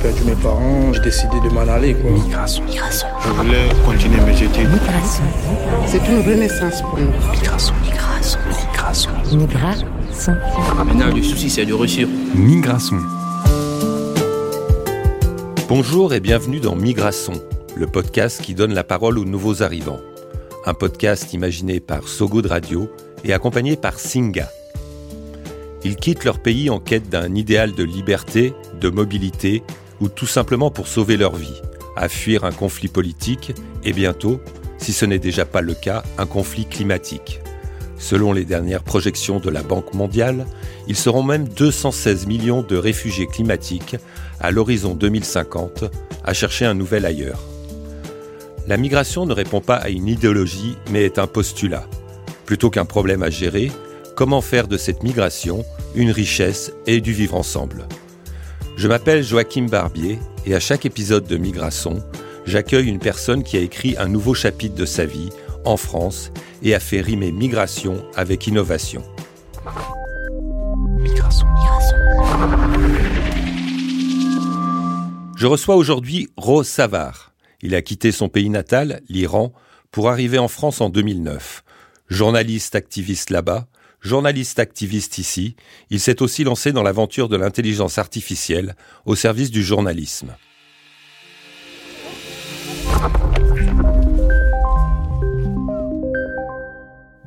perdu mes parents, j'ai décidé de m'en aller. Quoi. Migration. Migration. Je voulais continuer mes études. Migration. C'est une renaissance pour nous. Migration. Migration. Migration. Migration. Maintenant, le souci, c'est de réussir. Migration. Bonjour et bienvenue dans Migration, le podcast qui donne la parole aux nouveaux arrivants. Un podcast imaginé par Sogo de Radio et accompagné par Singa. Ils quittent leur pays en quête d'un idéal de liberté, de mobilité ou tout simplement pour sauver leur vie, à fuir un conflit politique et bientôt, si ce n'est déjà pas le cas, un conflit climatique. Selon les dernières projections de la Banque mondiale, ils seront même 216 millions de réfugiés climatiques à l'horizon 2050 à chercher un nouvel ailleurs. La migration ne répond pas à une idéologie, mais est un postulat. Plutôt qu'un problème à gérer, comment faire de cette migration une richesse et du vivre ensemble? Je m'appelle Joachim Barbier et à chaque épisode de Migration, j'accueille une personne qui a écrit un nouveau chapitre de sa vie en France et a fait rimer migration avec innovation. Migration. Migration. Je reçois aujourd'hui Rose Savard. Il a quitté son pays natal, l'Iran, pour arriver en France en 2009. Journaliste activiste là-bas, Journaliste activiste ici, il s'est aussi lancé dans l'aventure de l'intelligence artificielle au service du journalisme.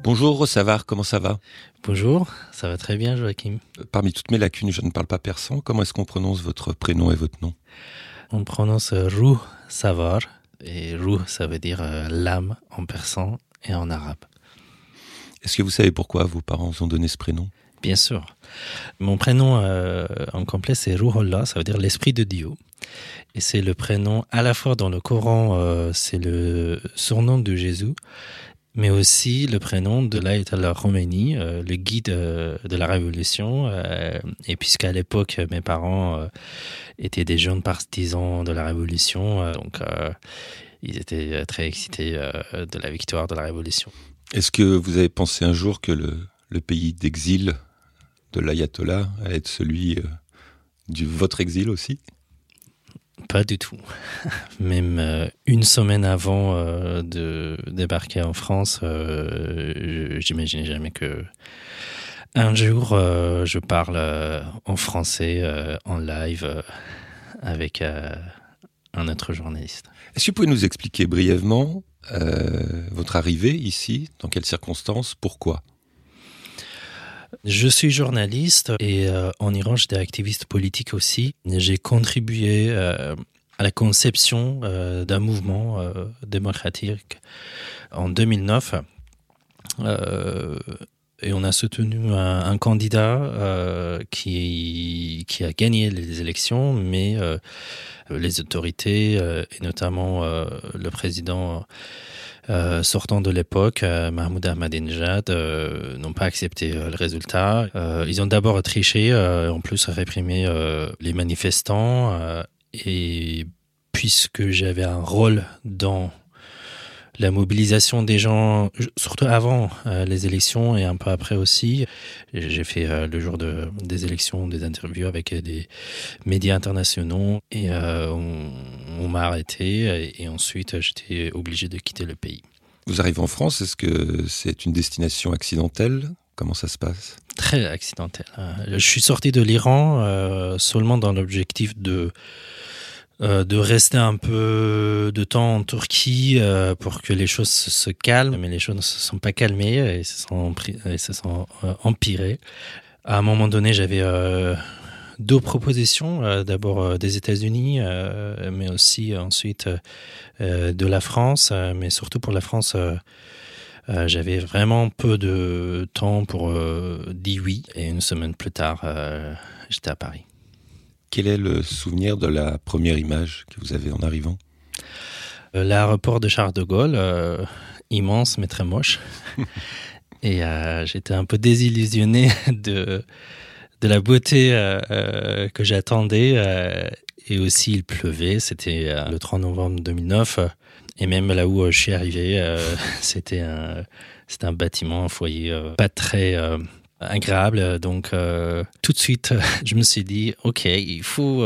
Bonjour Rossavar, comment ça va? Bonjour, ça va très bien Joachim. Parmi toutes mes lacunes, je ne parle pas persan. Comment est-ce qu'on prononce votre prénom et votre nom? On prononce Rou Savar, et Rou ça veut dire euh, l'âme en persan et en arabe. Est-ce que vous savez pourquoi vos parents vous ont donné ce prénom? Bien sûr. Mon prénom euh, en complet, c'est Ruhollah, ça veut dire l'esprit de Dieu. Et c'est le prénom à la fois dans le Coran, euh, c'est le surnom de Jésus, mais aussi le prénom de l'Ayatollah Khomeini, euh, le guide de la révolution. Et puisqu'à l'époque, mes parents étaient des jeunes partisans de la révolution, donc ils étaient très excités de la victoire de la révolution. Est-ce que vous avez pensé un jour que le, pays d'exil de l'ayatollah allait être celui euh, du votre exil aussi? Pas du tout. Même euh, une semaine avant euh, de débarquer en France, j'imaginais jamais que un jour je parle en français en live avec un autre journaliste. Est-ce que vous pouvez nous expliquer brièvement euh, votre arrivée ici, dans quelles circonstances, pourquoi? Je suis journaliste et euh, en Iran, j'étais activiste politique aussi. J'ai contribué euh, à la conception d'un mouvement démocratique en 2009. Et on a soutenu un, candidat euh, qui, a gagné les élections, mais euh, les autorités, euh, et notamment le président sortant de l'époque, Mahmoud Ahmadinejad, n'ont pas accepté le résultat. Ils ont d'abord triché, en plus réprimé les manifestants. et puisque j'avais un rôle dans la mobilisation des gens, surtout avant euh, les élections et un peu après aussi, j'ai fait euh, le jour de, des élections des interviews avec euh, des médias internationaux et euh, on, on m'a arrêté et, et ensuite j'étais obligé de quitter le pays. Vous arrivez en France, est-ce que c'est une destination accidentelle? Comment ça se passe? Très accidentel. Euh, Je suis sorti de l'Iran seulement dans l'objectif de euh, de rester un peu de temps en Turquie euh, pour que les choses se, calment, mais les choses ne se sont pas calmées et se sont, euh, empirées. À un moment donné, j'avais deux propositions, d'abord des États-Unis, mais aussi ensuite de la France, mais surtout pour la France. J'avais vraiment peu de temps pour dire oui. Et une semaine plus tard, j'étais à Paris. Quel est le souvenir de la première image que vous avez en arrivant? Euh, L'aéroport de Charles de Gaulle, euh, immense mais très moche. Et euh, j'étais un peu désillusionné de, de la beauté euh, que j'attendais. et aussi, il pleuvait. C'était le 3 novembre 2009. euh, Et même là où je suis arrivé, c'était un, un bâtiment, un foyer pas très agréable. Donc, euh, tout de suite, je me suis dit, OK, il faut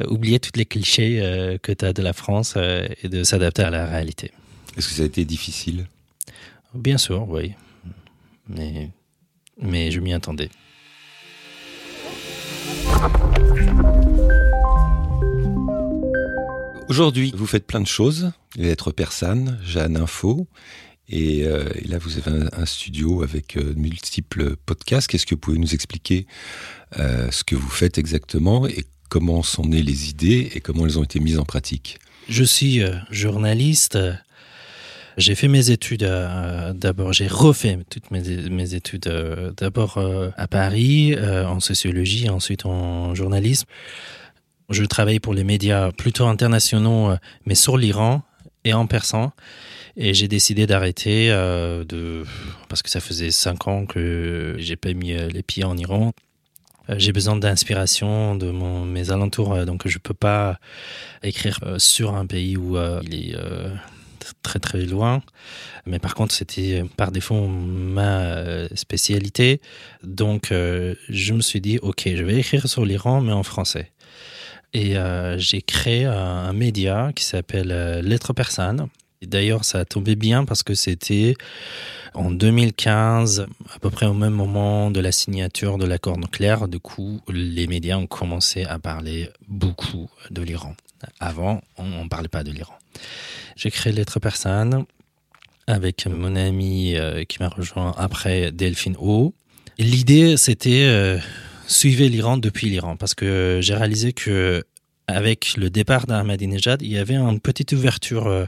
euh, oublier tous les clichés euh, que tu as de la France euh, et de s'adapter à la réalité. Est-ce que ça a été difficile? Bien sûr, oui. Mais, mais je m'y attendais. Aujourd'hui, vous faites plein de choses. Les lettres persanes, Jeanne Info. Et, euh, et là, vous avez un, studio avec euh, multiples podcasts. Qu'est-ce que vous pouvez nous expliquer euh, ce que vous faites exactement et comment sont nées les idées et comment elles ont été mises en pratique? Je suis euh, journaliste. J'ai fait mes études d'abord, j'ai refait toutes mes, mes études d'abord à Paris en sociologie, ensuite en journalisme. Je travaille pour les médias plutôt internationaux, mais sur l'Iran et en persan. Et j'ai décidé d'arrêter euh, parce que ça faisait cinq ans que j'ai pas mis euh, les pieds en Iran. Euh, J'ai besoin d'inspiration de mes alentours, donc je peux pas écrire sur un pays où il est très très loin. Mais par contre, c'était par défaut ma spécialité. Donc, je me suis dit, ok, je vais écrire sur l'Iran, mais en français. Et j'ai créé un, média qui s'appelle euh, Lettres. D'ailleurs, ça a tombé bien parce que c'était en 2015, à peu près au même moment de la signature de l'accord nucléaire. Du coup, les médias ont commencé à parler beaucoup de l'Iran. Avant, on ne parlait pas de l'Iran. J'ai créé Lettres persanes avec mon ami euh, qui m'a rejoint après, Delphine O. L'idée, c'était euh, suivre l'Iran depuis l'Iran, parce que j'ai réalisé que avec le départ d'Ahmadinejad, il y avait une petite ouverture euh,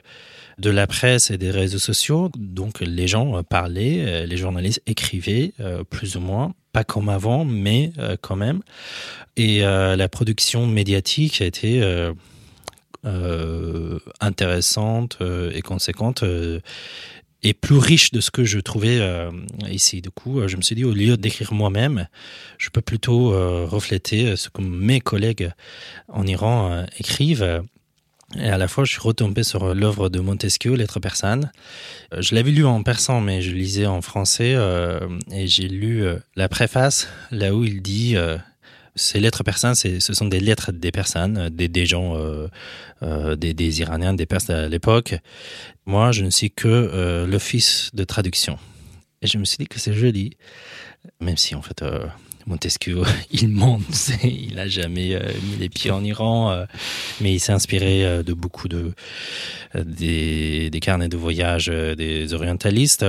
de la presse et des réseaux sociaux. Donc les gens euh, parlaient, euh, les journalistes écrivaient, plus ou moins, pas comme avant, mais quand même. Et la production médiatique a été intéressante et conséquente. Et plus riche de ce que je trouvais euh, ici. Du coup, euh, je me suis dit, au lieu d'écrire moi-même, je peux plutôt euh, refléter ce que mes collègues en Iran écrivent. Et à la fois, je suis retombé sur l'œuvre de Montesquieu, Lettres persanes. Je l'avais lu en persan, mais je lisais en français. et j'ai lu la préface, là où il dit ces lettres persanes, ce sont des lettres des persanes, euh, des, gens, euh, euh, des, Iraniens, des Perses à l'époque. Moi, je ne suis que fils de traduction. Et je me suis dit que c'est joli, même si en fait Montesquieu, il ment, c'est- il a jamais mis les pieds en Iran, mais il s'est inspiré de beaucoup de des, carnets de voyage des orientalistes.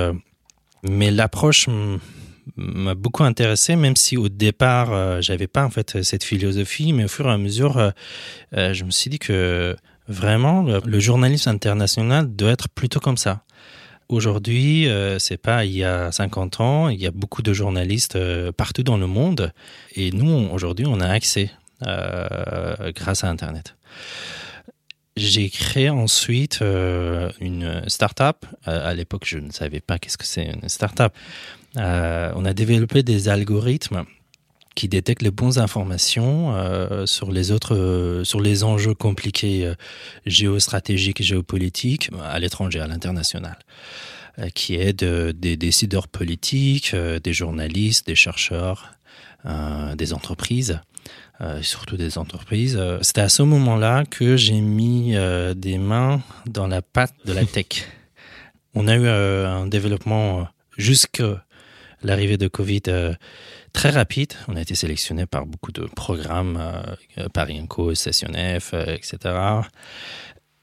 mais l'approche m- m'a beaucoup intéressé, même si au départ euh, j'avais pas en fait cette philosophie, mais au fur et à mesure, euh, euh, je me suis dit que vraiment le, journalisme international doit être plutôt comme ça. Aujourd'hui, euh, c'est pas il y a 50 ans, il y a beaucoup de journalistes partout dans le monde, et nous aujourd'hui on a accès grâce à Internet. J'ai créé ensuite une start-up. À l'époque, je ne savais pas qu'est-ce que c'est une start-up. Euh, on a développé des algorithmes qui détectent les bonnes informations euh, sur les autres, euh, sur les enjeux compliqués euh, géostratégiques et géopolitiques à l'étranger, à l'international, qui aident euh, des décideurs politiques, des journalistes, des chercheurs, des entreprises euh, surtout des entreprises. Euh, C'était à ce moment-là que j'ai mis euh, des mains dans la pâte de la tech. On a eu un développement jusqu'à l'arrivée de Covid euh, très rapide. On a été sélectionné par beaucoup de programmes, euh, Paris Inco, Session F, euh, etc.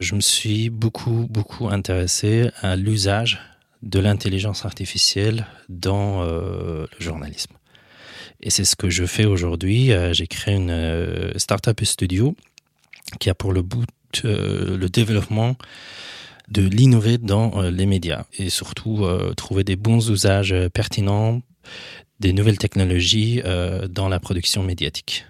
Je me suis beaucoup, beaucoup intéressé à l'usage de l'intelligence artificielle dans euh, le journalisme. Et c'est ce que je fais aujourd'hui. Euh, J'ai créé une euh, startup studio qui a pour le euh, le développement de l'innover dans euh, les médias et surtout euh, trouver des bons usages euh, pertinents des nouvelles technologies dans la production médiatique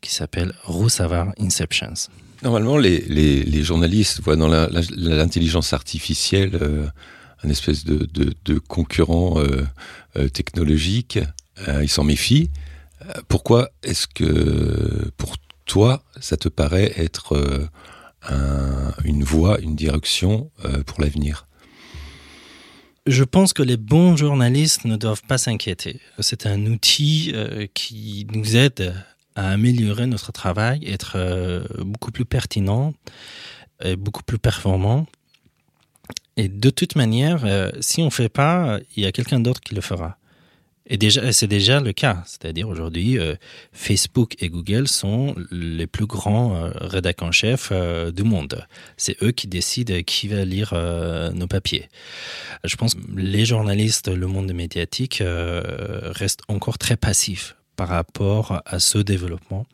qui s'appelle Roussavar Inceptions. Normalement, les, journalistes voient dans l'intelligence artificielle un espèce de, concurrent technologique. Ils s'en méfient. Pourquoi est-ce que, pour toi, ça te paraît être un- une voie, une direction euh, pour l'avenir Je pense que les bons journalistes ne doivent pas s'inquiéter. C'est un outil euh, qui nous aide à améliorer notre travail, être euh, beaucoup plus pertinent et beaucoup plus performant. Et de toute manière, si on ne fait pas, il y a quelqu'un d'autre qui le fera. Et déjà, c'est déjà le cas. C'est-à-dire aujourd'hui, euh, Facebook et Google sont les plus grands euh, rédacteurs en chef euh, du monde. C'est eux qui décident qui va lire euh, nos papiers. Je pense que les journalistes, le monde médiatique euh, reste encore très passif par rapport à ce développement.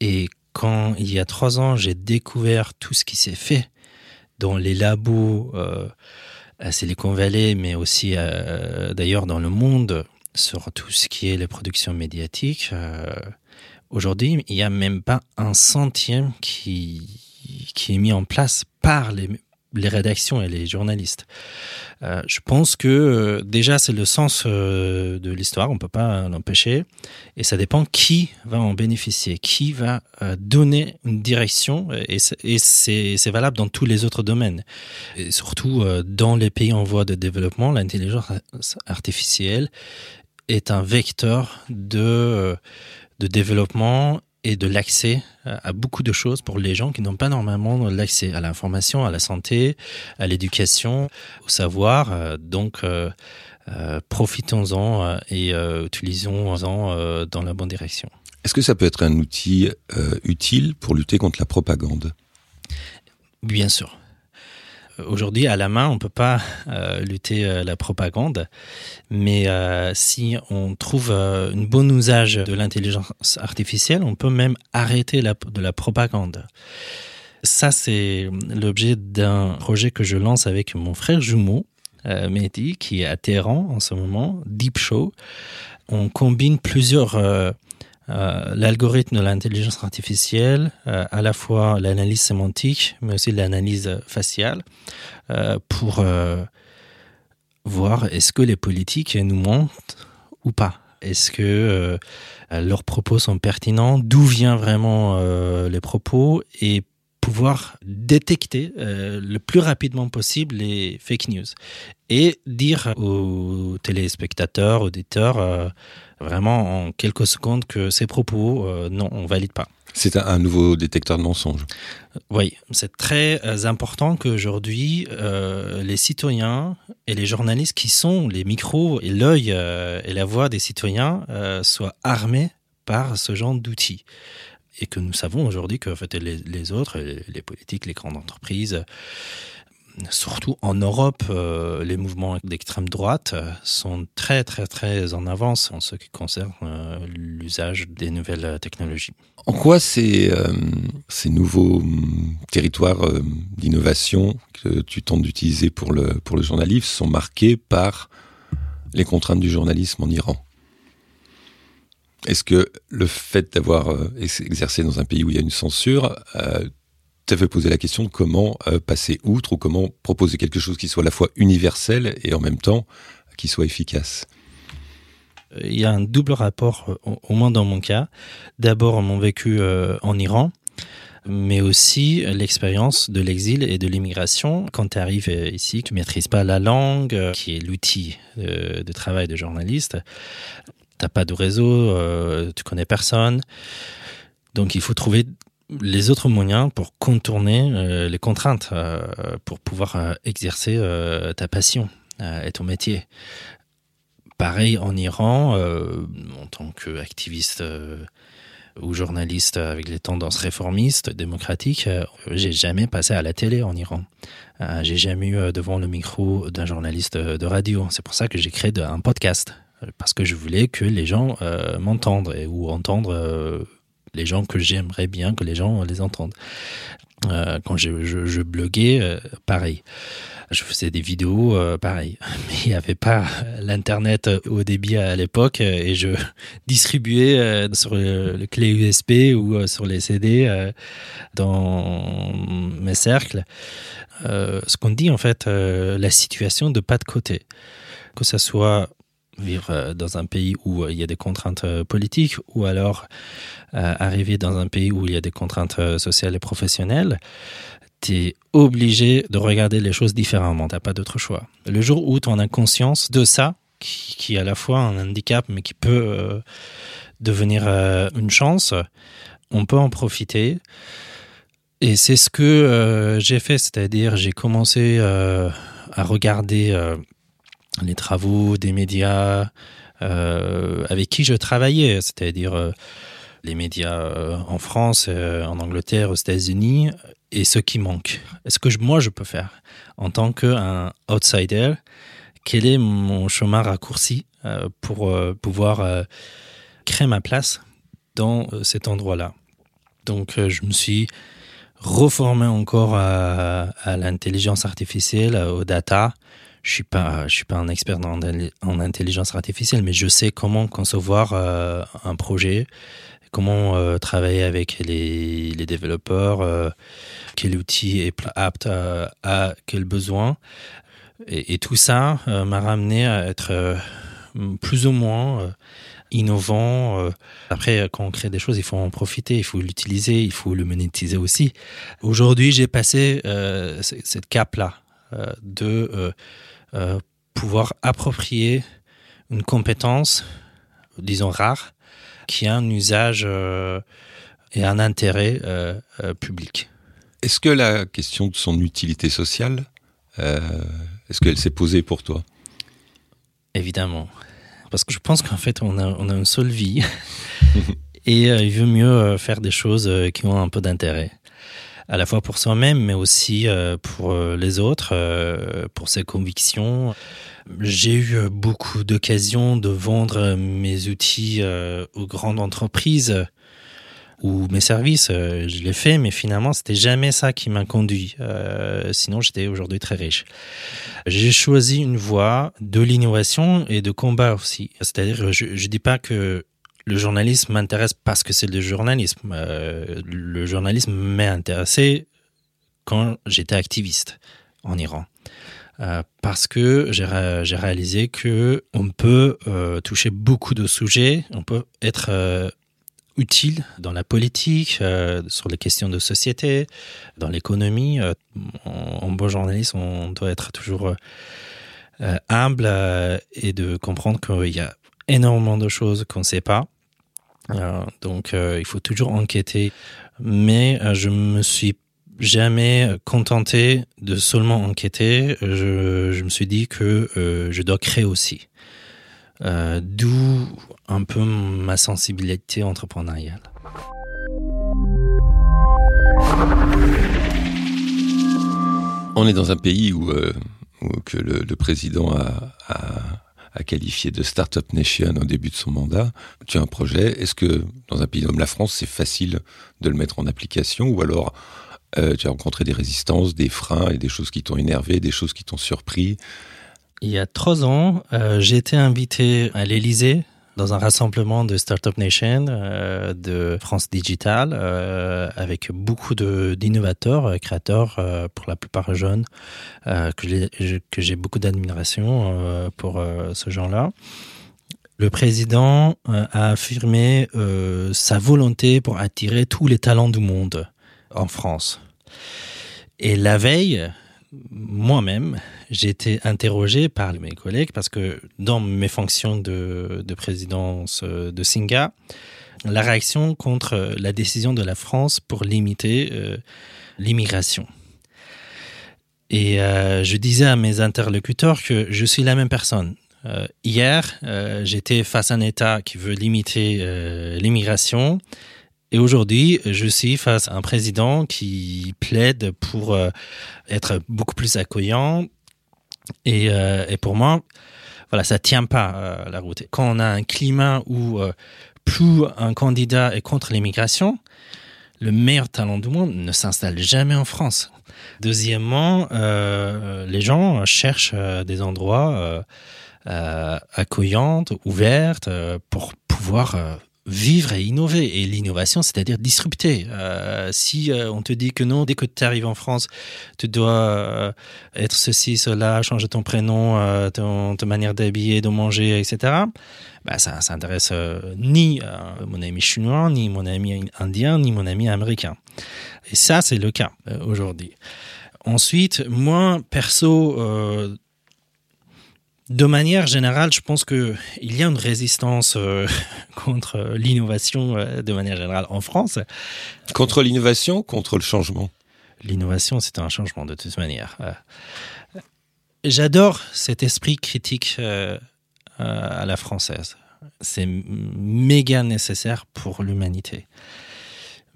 Et quand il y a trois ans, j'ai découvert tout ce qui s'est fait dans les labos à Silicon Valley, mais aussi euh, d'ailleurs dans le monde sur tout ce qui est les productions médiatiques. Euh, Aujourd'hui, il n'y a même pas un centième qui, qui est mis en place par les, les rédactions et les journalistes. Euh, je pense que euh, déjà c'est le sens euh, de l'histoire, on peut pas l'empêcher, et ça dépend qui va en bénéficier, qui va donner une direction, et c'est- valable dans tous les autres domaines, et surtout dans les pays en voie de développement, l'intelligence artificielle est un vecteur de développement et de l'accès à à beaucoup de choses pour les gens qui n'ont pas normalement l'accès à l'information, à la santé, à l'éducation, au savoir. Euh, Donc, euh, euh, profitons-en euh, et euh, utilisons-en euh, dans la bonne direction. Est-ce que ça peut être un outil euh, utile pour lutter contre la propagande? Bien sûr. Aujourd'hui, à la main, on ne peut pas euh, lutter euh, la propagande, mais euh, si on trouve un bon usage de l'intelligence artificielle, on peut même arrêter de la propagande. Ça, c'est l'objet d'un projet que je lance avec mon frère jumeau, Mehdi, qui est à Téhéran en ce moment, Deep Show. On combine plusieurs euh, l'algorithme de l'intelligence artificielle, euh, à la fois l'analyse sémantique, mais aussi l'analyse faciale, euh, pour voir est-ce que les politiques nous mentent ou pas. Est-ce que leurs propos sont pertinents? D'où viennent vraiment les propos? Pouvoir détecter euh, le plus rapidement possible les fake news et dire aux téléspectateurs, auditeurs, euh, vraiment en quelques secondes que ces propos, euh, non, on valide pas. C'est un, nouveau détecteur de mensonges. Oui, c'est très euh, important qu'aujourd'hui, euh, les citoyens et les journalistes qui sont les micros et l'œil et la voix des citoyens soient armés par ce genre d'outils. Et que nous savons aujourd'hui que en fait, les, autres, les, politiques, les grandes entreprises, surtout en Europe, euh, les mouvements d'extrême droite euh, sont très très très en avance en ce qui concerne euh, l'usage des nouvelles technologies. En quoi ces, ces nouveaux hum, territoires d'innovation que tu tentes d'utiliser pour le, pour le journalisme sont marqués par les contraintes du journalisme en Iran? Est-ce que le fait d'avoir euh, ex- exercé dans un pays où il y a une censure euh, t'a fait poser la question de comment euh, passer outre ou comment proposer quelque chose qui soit à la fois universel et en même temps qui soit efficace? Il y a un double rapport, au, moins dans mon cas. D'abord, mon vécu en Iran, mais aussi l'expérience de l'exil et de l'immigration. Quand tu arrives ici, tu maîtrises pas la langue, qui est l'outil de travail de journaliste. T'as pas de réseau, euh, tu connais personne. Donc, il faut trouver les autres moyens pour contourner euh, les contraintes, euh, pour pouvoir euh, exercer ta passion et ton métier. Pareil en Iran, en tant qu'activiste ou journaliste avec les tendances réformistes, démocratiques, j'ai jamais passé à la télé en Iran. J'ai jamais eu devant le micro d'un journaliste de radio. C'est pour ça que j'ai créé un podcast parce que je voulais que les gens euh, m'entendent ou entendre euh, les gens que j'aimerais bien que les gens les entendent. Euh, quand je, je, bloguais, pareil. Je faisais des vidéos, pareil. Mais il n'y avait pas l'internet au débit à l'époque et je distribuais sur le, le clé USB ou sur les CD dans mes cercles. Ce qu'on dit en fait, la situation de pas de côté. Que ça soit vivre euh, dans un pays où euh, il y a des contraintes euh, politiques ou alors arriver dans un pays où il y a des contraintes sociales et professionnelles, t'es obligé de regarder les choses différemment. T'as pas d'autre choix. Le jour où tu en as conscience de ça, qui, est à la fois un handicap, mais qui peut devenir une chance, on peut en profiter. Et c'est ce que j'ai fait, c'est-à-dire j'ai commencé à regarder les travaux des médias euh, avec qui je travaillais, c'est-à-dire euh, les médias euh, en France, en Angleterre, aux États-Unis, et ce qui manque. Est-ce que moi je peux faire en tant qu'un outsider Quel est mon chemin raccourci pour pouvoir créer ma place dans cet endroit-là? Donc je me suis reformé encore à, à l'intelligence artificielle, aux data. Je suis pas, je suis pas un expert en, en intelligence artificielle, mais je sais comment concevoir euh, un projet, comment euh, travailler avec les, développeurs, euh, quel outil est apte à, quel besoin. Et, et tout ça m'a ramené à être plus ou moins innovant. Après, quand on crée des choses, il faut en profiter, il faut l'utiliser, il faut le monétiser aussi. Aujourd'hui, j'ai passé cette cape-là de euh, euh, pouvoir approprier une compétence, disons rare, qui a un usage euh, et un intérêt euh, euh, public. Est-ce que la question de son utilité sociale, euh, est-ce qu'elle s'est posée pour toi? Évidemment. Parce que je pense qu'en fait, on a, on a une seule vie. et euh, il vaut mieux euh, faire des choses euh, qui ont un peu d'intérêt. À la fois pour soi-même, mais aussi euh, pour euh, les autres, euh, pour ses convictions. J'ai eu beaucoup d'occasions de vendre mes outils aux grandes entreprises ou mes services. Je l'ai fait, mais finalement, c'était jamais ça qui m'a conduit. Sinon, j'étais aujourd'hui très riche. J'ai choisi une voie de l'innovation et de combat aussi. C'est-à-dire, je ne dis pas que le journalisme m'intéresse parce que c'est le journalisme. Euh, le journalisme m'a intéressé quand j'étais activiste en Iran. Euh, parce que j'ai ré- j'ai réalisé que on peut euh, toucher beaucoup de sujets, on peut être utile dans la politique, sur les questions de société, dans l'économie. En, bon journaliste, on doit être toujours humble et de comprendre qu'il y a énormément de choses qu'on ne sait pas. Euh, donc, euh, il faut toujours enquêter. Mais euh, je me suis jamais contenté de seulement enquêter. Je, me suis dit que je dois créer aussi. D'où un peu ma sensibilité entrepreneuriale. On est dans un pays où, que le, président a, a qualifié de Startup Nation au début de son mandat. Tu as un projet. Est-ce que dans un pays comme la France, c'est facile de le mettre en application ou alors euh, tu as rencontré des résistances, des freins et des choses qui t'ont énervé, des choses qui t'ont surpris? Il y a trois ans, euh, j'ai été invité à l'Élysée dans un rassemblement de Startup Nation euh, de France Digital euh, avec beaucoup d'innovateurs, euh, créateurs, pour la plupart jeunes, que j'ai- beaucoup d'admiration pour ce genre-là. Le président a affirmé sa volonté pour attirer tous les talents du monde en France. Et la veille, moi-même, j'ai été interrogé par mes collègues parce que dans mes fonctions de, de présidence euh, de Singa, la réaction contre la décision de la France pour limiter euh, l'immigration. Et euh, je disais à mes interlocuteurs que je suis la même personne. Hier, j'étais face à un État qui veut limiter l'immigration. Et aujourd'hui, je suis face à un président qui plaide pour euh, être beaucoup plus accueillant. Et, euh, et pour moi, voilà, ça tient pas euh, la route. Quand on a un climat où plus un candidat est contre l'immigration, le meilleur talent du monde ne s'installe jamais en France. Deuxièmement, les gens cherchent des endroits accueillants, ouverts, pour pouvoir vivre et innover. Et l'innovation, c'est-à-dire disrupter. Euh, si euh, on te dit que non, dès que tu arrives en France, tu dois euh, être ceci, cela, changer ton prénom, ton, ta manière d'habiller, de manger, etc., bah, ça s'intéresse ni à mon ami chinois, ni mon ami indien, ni mon ami américain. Et ça, c'est le cas aujourd'hui. Ensuite, moi, perso, de manière générale, je pense que il y a une résistance euh, contre l'innovation euh, de manière générale en France. Contre l'innovation, contre le changement? L'innovation, c'est un changement de toute manière. Euh, J'adore cet esprit critique à la française. C'est méga nécessaire pour l'humanité.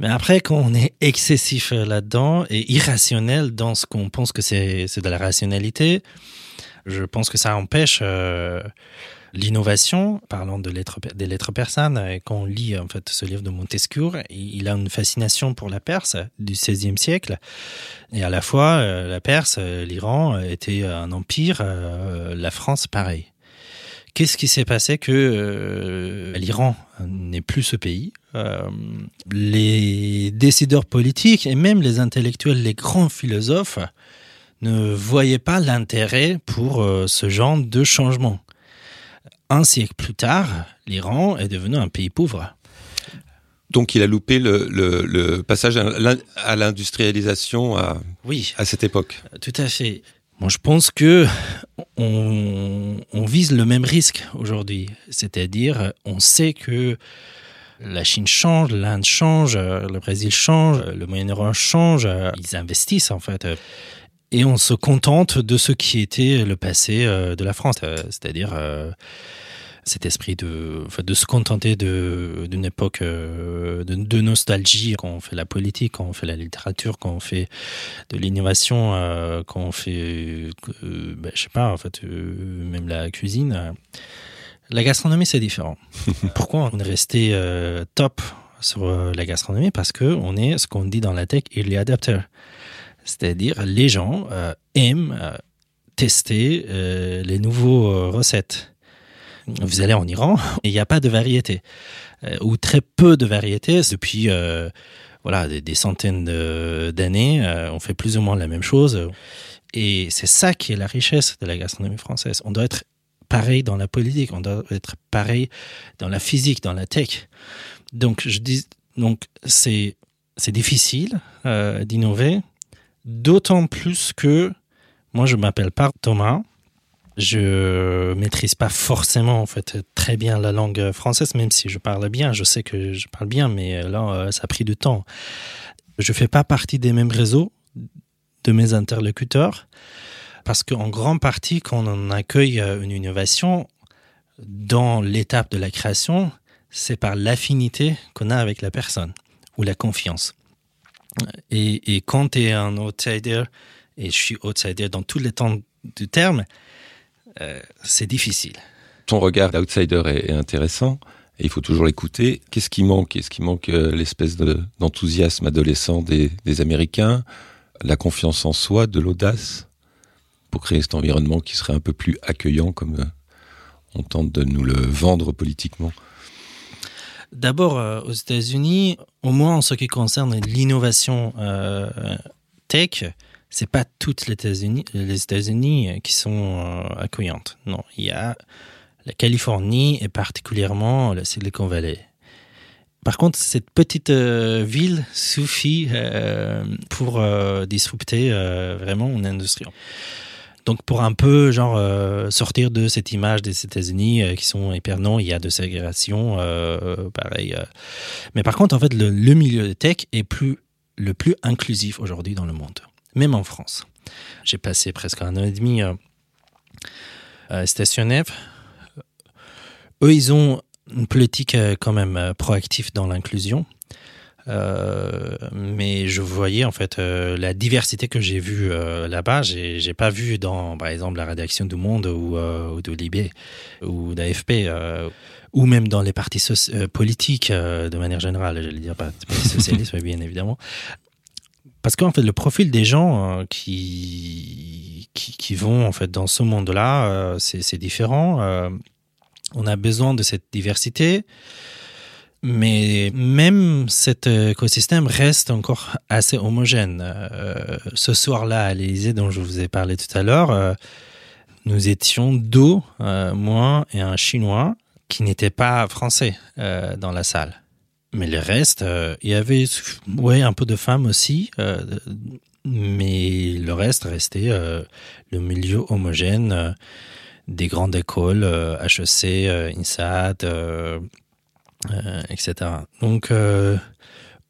Mais après, quand on est excessif là-dedans et irrationnel dans ce qu'on pense que c'est de la rationalité, je pense que ça empêche euh, l'innovation. Parlant de lettres, des lettres persanes, quand on lit en fait ce livre de Montesquieu, il a une fascination pour la Perse du XVIe siècle. Et à la fois, euh, la Perse, euh, l'Iran était un empire, la France pareil. Qu'est-ce qui s'est passé que l'Iran n'est plus ce pays Les décideurs politiques et même les intellectuels, les grands philosophes ne voyaient pas l'intérêt pour euh, ce genre de changement. Un siècle plus tard, l'Iran est devenu un pays pauvre. Donc il a loupé le, le, le passage à l'industrialisation à, oui, à cette époque. Tout à fait. Moi, je pense que on, on vise le même risque aujourd'hui, c'est-à-dire on sait que la Chine change, l'Inde change, le Brésil change, le Moyen-Orient change, ils investissent en fait. Et on se contente de ce qui était le passé de la France, c'est-à-dire cet esprit de, enfin, de se contenter d'une époque euh, de, de, nostalgie quand on fait la politique, quand on fait la littérature, quand on fait de l'innovation, euh, quand on fait, euh, ben, je sais pas, en fait, euh, même la cuisine. La gastronomie, c'est différent. Pourquoi on est resté euh, top sur la gastronomie? Parce que on est, ce qu'on dit dans la tech, early adapter. C'est-à-dire, les gens euh, aiment tester les nouveaux recettes. Vous allez en Iran il n'y a pas de variété euh, ou très peu de variétés depuis euh, voilà des, centaines d'années euh, on fait plus ou moins la même chose. Et c'est ça qui est la richesse de la gastronomie française. On doit être pareil dans la politique on doit être pareil dans la physique dans la tech. Donc je dis donc c'est c'est difficile euh, d'innover d'autant plus que moi je m'appelle pas Thomas. Je maîtrise pas forcément en fait très bien la langue française même si je parle bien. Je sais que je parle bien mais là ça a pris du temps. Je fais pas partie des mêmes réseaux de mes interlocuteurs parce qu'en grande partie quand on accueille une innovation dans l'étape de la création c'est par l'affinité qu'on a avec la personne ou la confiance et, quand tu es un outsider et je suis outsider dans tous les temps du terme Euh, c'est difficile. Ton regard d'outsider est, intéressant et il faut toujours l'écouter. Qu'est-ce qui manque? Est-ce qui manque euh, l'espèce d'enthousiasme de, adolescent des, des Américains, la confiance en soi, de l'audace? Pour créer cet environnement qui serait un peu plus accueillant comme euh, on tente de nous le vendre politiquement D'abord euh, aux États-Unis, au moins en ce qui concerne l'innovation euh, tech, euh, c'est pas toutes les États-Unis États-Unis qui sont euh, accueillantes. Non il ya la Californie et particulièrement la Silicon Valley. Par contre cette petite euh, ville suffit euh, pour euh, disrupter euh, vraiment une industrie donc pour un peu genre euh, sortir de cette image des États-Unis euh, qui sont hyper non il ya de ségrégation euh, pareil mais par contre en fait le, milieu de tech est plus le plus inclusif aujourd'hui dans le monde même en France. J'ai passé presque un an et demi Stationnev. Eux, ils ont une politique quand même proactive dans l'inclusion. Euh, mais je voyais en fait euh, la diversité que j'ai vue euh, là-bas. J'ai pas vu dans par exemple la rédaction du monde ou, de Libé ou d'AFP ou même dans les partis politiques de manière générale. Je dire pas socialiste bien évidemment. Parce qu'en fait le profil des gens qui, qui vont en fait dans ce monde là euh, c'est différent. On a besoin de cette diversité Mais même cet écosystème reste encore assez homogène. Euh, ce soir-là à l'Élysée, dont je vous ai parlé tout à l'heure, euh, nous étions deux, moi et un Chinois, qui n'étaient pas français euh, dans la salle. Mais le reste, il y avait ouais, un peu de femmes aussi, mais le reste restait le milieu homogène des grandes écoles, HEC, INSAT, etc. Donc, euh,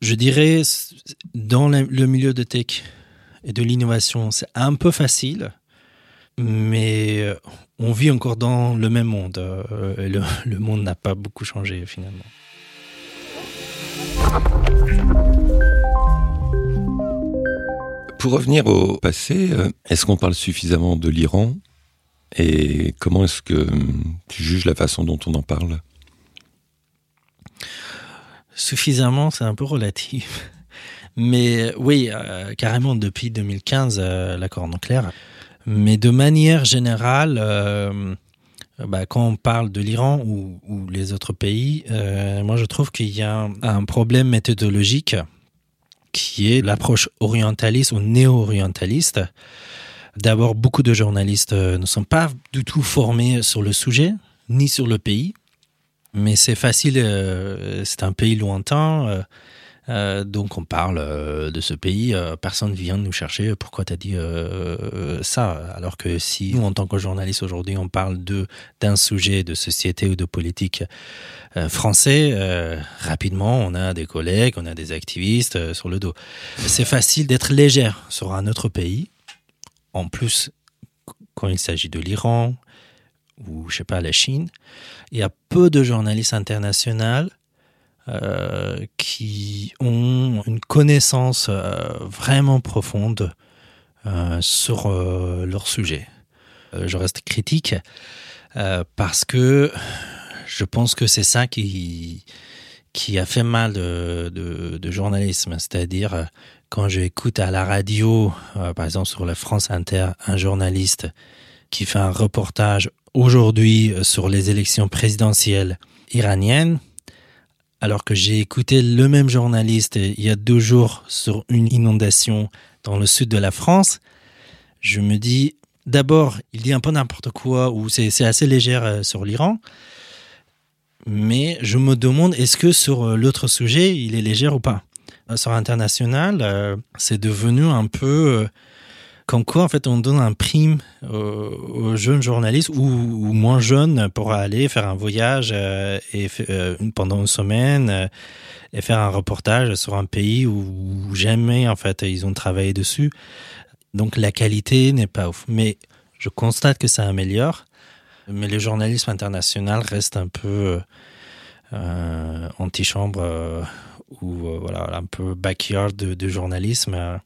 je dirais, dans le milieu de tech et de l'innovation, c'est un peu facile, mais euh, on vit encore dans le même monde. euh, et le, le monde n'a pas beaucoup changé finalement. Pour revenir au passé, euh, est-ce qu'on parle suffisamment de l'Iran? Et comment est-ce que tu juges la façon dont on en parle? Suffisamment, c'est un peu relatif. Mais euh, oui, euh, carrément depuis 2015, euh, l'accord nucléaire. Mais de manière générale, euh, bah, quand on parle de l'Iran ou, les autres pays, moi je trouve qu'il y a un, un problème méthodologique qui est l'approche orientaliste ou néo-orientaliste. D'abord, beaucoup de journalistes ne sont pas du tout formés sur le sujet, ni sur le pays. Mais c'est facile, euh, c'est un pays lointain, euh, euh, donc on parle de ce pays, euh, personne vient nous chercher pourquoi tu as dit ça? Alors que si nous, en tant que journaliste aujourd'hui, on parle d'un sujet de société ou de politique français, rapidement, on a des collègues, on a des activistes sur le dos. C'est facile d'être légère sur un autre pays. En plus, quand il s'agit de l'Iran ou, je sais pas, la Chine, il y a peu de journalistes internationaux euh, qui ont une connaissance euh, vraiment profonde euh, sur leur sujet. Je reste critique parce que je pense que c'est ça qui, qui a fait mal de, de, journalisme. C'est-à-dire, quand j'écoute à la radio, par exemple sur la France Inter, un journaliste qui fait un reportage aujourd'hui euh, sur les élections présidentielles iraniennes, alors que j'ai écouté le même journaliste euh, il y a deux jours sur une inondation dans le sud de la France, je me dis, d'abord, il dit un peu n'importe quoi, ou c'est assez légère euh, sur l'Iran, mais je me demande, est-ce que sur l'autre sujet, il est légère ou pas? Sur international, c'est devenu un peu... comme quoi, en fait, on donne un prime aux, jeunes journalistes ou, moins jeunes pour aller faire un voyage euh, et euh, pendant une semaine euh, et faire un reportage sur un pays où, jamais, en fait, ils ont travaillé dessus. Donc, la qualité n'est pas ouf. Mais je constate que ça améliore. Mais le journalisme international reste un peu antichambre ou voilà, un peu backyard de journalisme.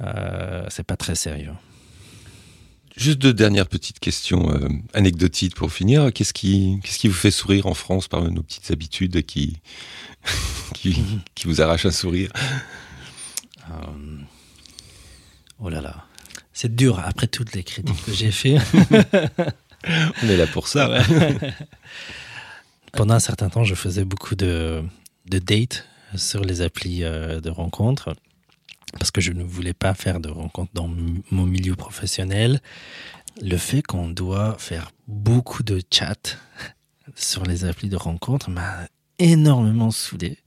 Euh, c'est pas très sérieux. Juste deux dernières petites questions euh, anecdotiques pour finir. Qu'est-ce qui, qu'est-ce qui vous fait sourire en France par nos petites habitudes qui, qui, qui vous arrachent un sourire? Euh, oh là là. C'est dur après toutes les critiques que j'ai fait. On est là pour ça. Ouais. Pendant un certain temps, je faisais beaucoup de, de dates sur les applis de rencontres parce que je ne voulais pas faire de rencontres dans mon milieu professionnel. Le fait qu'on doit faire beaucoup de chats sur les applis de rencontres m'a énormément soudé.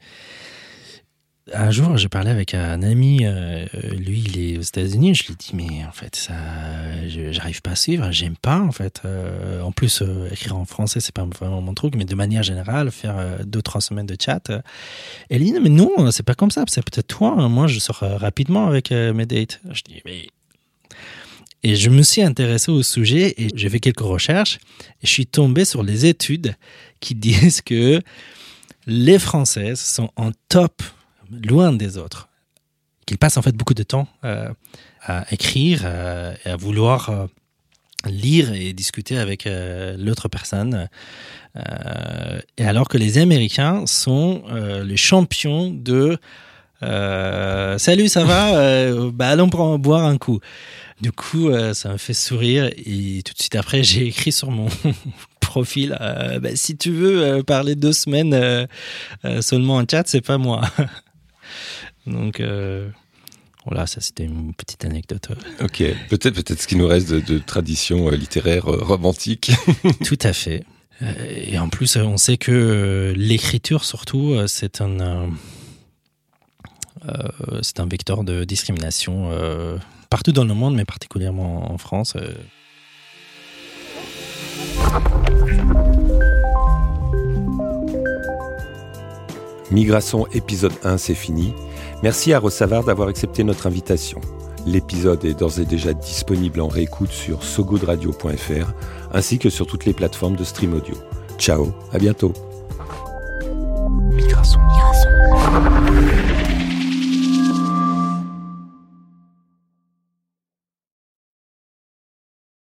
Un jour, j'ai parlé avec un ami, euh, lui, il est aux États-Unis. Je lui ai dit, mais en fait, ça, j'arrive pas à suivre, j'aime pas, en fait. Euh, en plus, euh, écrire en français, c'est pas vraiment mon truc, mais de manière générale, faire deux, trois semaines de chat. Et non, mais non, c'est pas comme ça, c'est peut-être toi. hein. Moi, je sors rapidement avec mes dates. Je dis, mais. Et je me suis intéressé au sujet et j'ai fait quelques recherches et je suis tombé sur les études qui disent que les Françaises sont en top, loin des autres. Qu'ils passent en fait beaucoup de temps euh, à écrire euh, et à vouloir euh, lire et discuter avec l'autre personne. Et alors que les Américains sont les champions de euh, Salut, ça va? Euh, Bah allons prendre- boire un coup. Du coup, euh, ça me fait sourire et tout de suite après, j'ai écrit sur mon profil. Bah, si tu veux parler deux semaines seulement en chat, c'est pas moi. Donc euh, voilà, ça c'était une petite anecdote. Ok, peut-être peut-être ce qui nous reste de, de tradition euh, littéraire euh, romantique. Tout à fait. Et en plus, on sait que l'écriture, surtout, c'est un, euh, c'est un vecteur de discrimination euh, partout dans le monde, mais particulièrement en France. euh. Migration épisode 1, c'est fini. Merci à Rossavard d'avoir accepté notre invitation. L'épisode est d'ores et déjà disponible en réécoute sur sogoodradio.fr ainsi que sur toutes les plateformes de stream audio. Ciao, à bientôt.